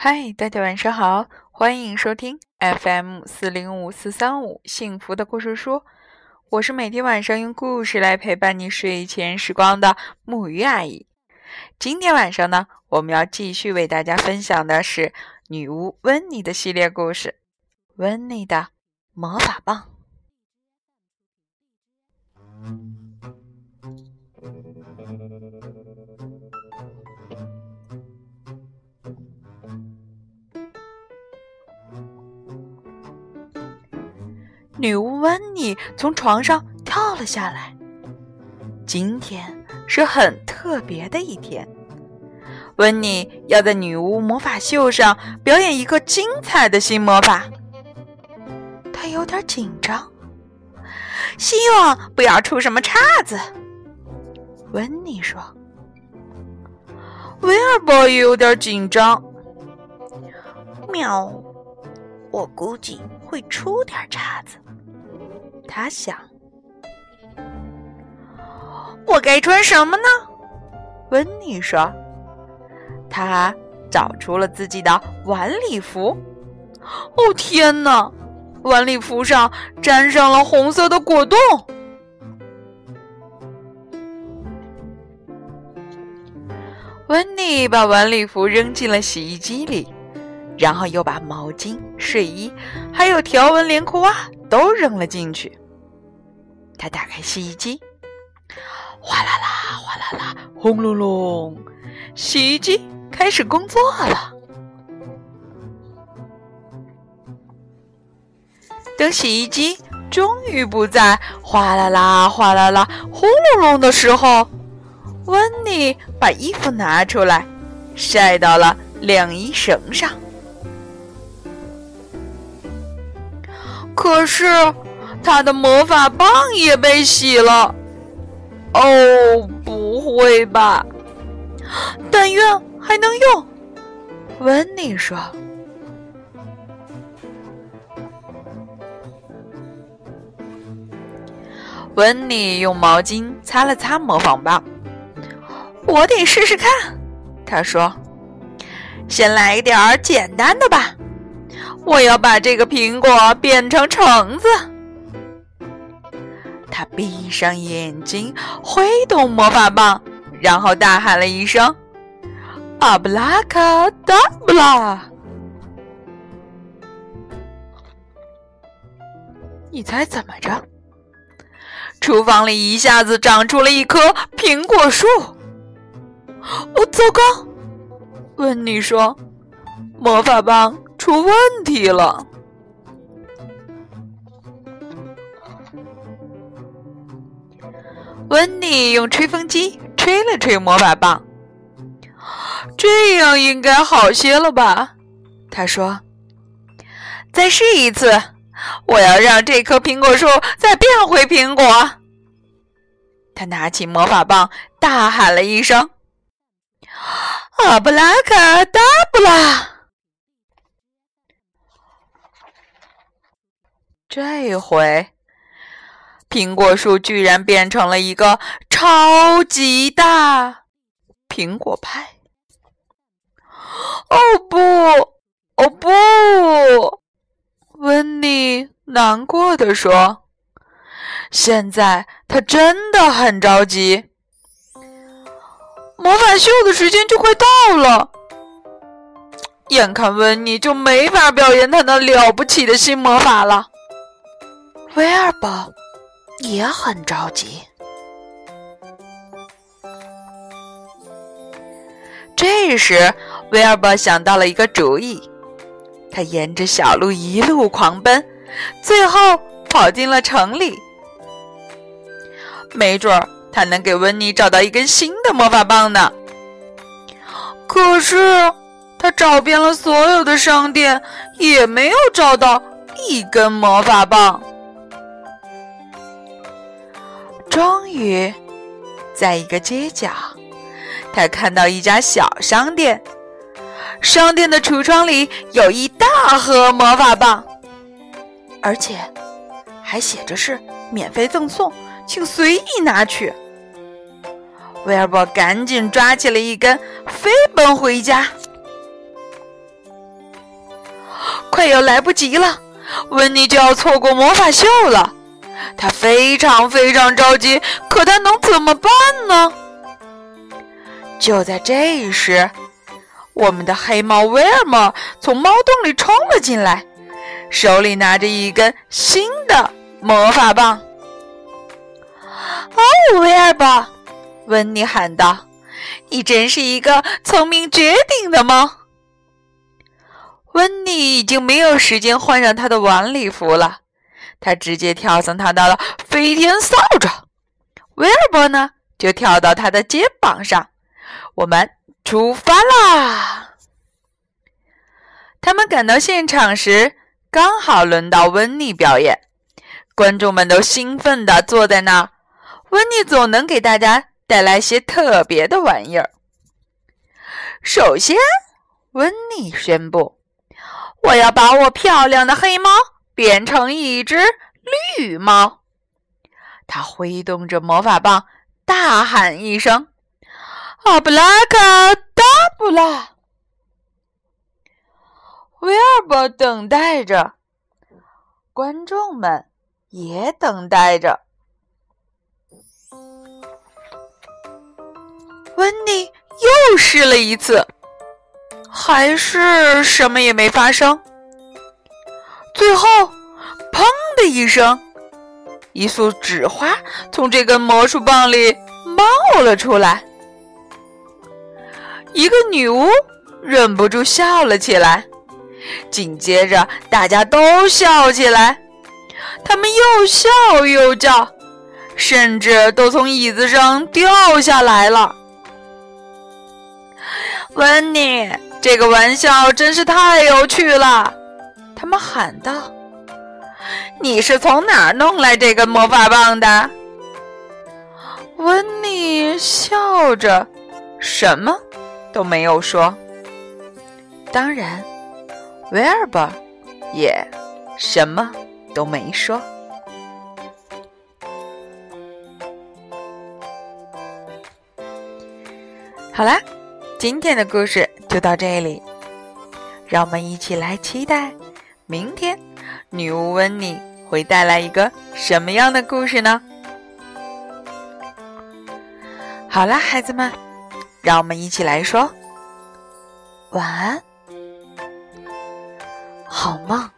嗨，大家晚上好，欢迎收听 FM 四零五四三五幸福的故事书。我是每天晚上用故事来陪伴你睡前时光的木鱼阿姨。今天晚上呢，我们要继续为大家分享的是女巫温妮的系列故事——温妮的魔法棒。女巫温妮从床上跳了下来。今天是很特别的一天，温妮要在女巫魔法秀上表演一个精彩的新魔法。她有点紧张，希望不要出什么岔子。温妮说：“威尔伯也有点紧张。”喵，我估计会出点岔子。他想：“我该穿什么呢？”温妮说：“他找出了自己的晚礼服。哦天哪，晚礼服上沾上了红色的果冻。”温妮把晚礼服扔进了洗衣机里，然后又把毛巾、睡衣还有条纹连裤袜都扔了进去。他打开洗衣机，哗啦啦，哗啦啦，轰隆隆，洗衣机开始工作了。等洗衣机终于不再哗啦啦、哗啦啦、轰隆隆的时候，温妮把衣服拿出来，晒到了晾衣绳上。可是。他的魔法棒也被洗了。哦，不会吧！但愿还能用。温妮说：“温妮用毛巾擦了擦魔法棒。我得试试看。”他说：“先来一点儿简单的吧。我要把这个苹果变成橙子。”他闭上眼睛，挥动魔法棒，然后大喊了一声：“阿布拉卡达布拉！”你猜怎么着？厨房里一下子长出了一棵苹果树。哦，糟糕！温妮说：“魔法棒出问题了。”温妮用吹风机吹了吹魔法棒，这样应该好些了吧？他说：“再试一次，我要让这棵苹果树再变回苹果。”他拿起魔法棒，大喊了一声：“阿布拉卡达布拉！”这回。苹果树居然变成了一个超级大苹果派！哦不，哦不！温妮难过的说：“现在他真的很着急，魔法秀的时间就快到了，眼看温妮就没法表演他那了不起的新魔法了。”威尔伯。也很着急。这时，威尔伯想到了一个主意，他沿着小路一路狂奔，最后跑进了城里。没准儿他能给温妮找到一根新的魔法棒呢。可是，他找遍了所有的商店，也没有找到一根魔法棒。终于，在一个街角，他看到一家小商店。商店的橱窗里有一大盒魔法棒，而且还写着是免费赠送，请随意拿取。威尔伯赶紧抓起了一根，飞奔回家。快要来不及了，温妮就要错过魔法秀了。他非常非常着急，可他能怎么办呢？就在这时，我们的黑猫威尔莫从猫洞里冲了进来，手里拿着一根新的魔法棒。哦，威尔伯，温妮喊道：“你真是一个聪明绝顶的猫。”温妮已经没有时间换上她的晚礼服了，他直接跳上他的飞天扫帚。威尔伯呢，就跳到他的肩膀上。我们出发啦！他们赶到现场时，刚好轮到温妮表演，观众们都兴奋地坐在那儿。温妮总能给大家带来些特别的玩意儿。首先，温妮宣布：“我要把我漂亮的黑猫变成一只绿猫。”他挥动着魔法棒，大喊一声：“阿布拉卡达布拉！”威尔伯等待着，观众们也等待着。温妮又试了一次，还是什么也没发生。最后，砰的一声，一束纸花从这根魔术棒里冒了出来。一个女巫忍不住笑了起来，紧接着大家都笑起来，他们又笑又叫，甚至都从椅子上掉下来了。温妮，这个玩笑真是太有趣了！他们喊道：“你是从哪儿弄来这根魔法棒的？”温妮笑着，什么都没有说。当然，威尔伯也什么都没说。好啦。今天的故事就到这里，让我们一起来期待明天女巫温妮会带来一个什么样的故事呢？好啦，孩子们，让我们一起来说晚安，好梦。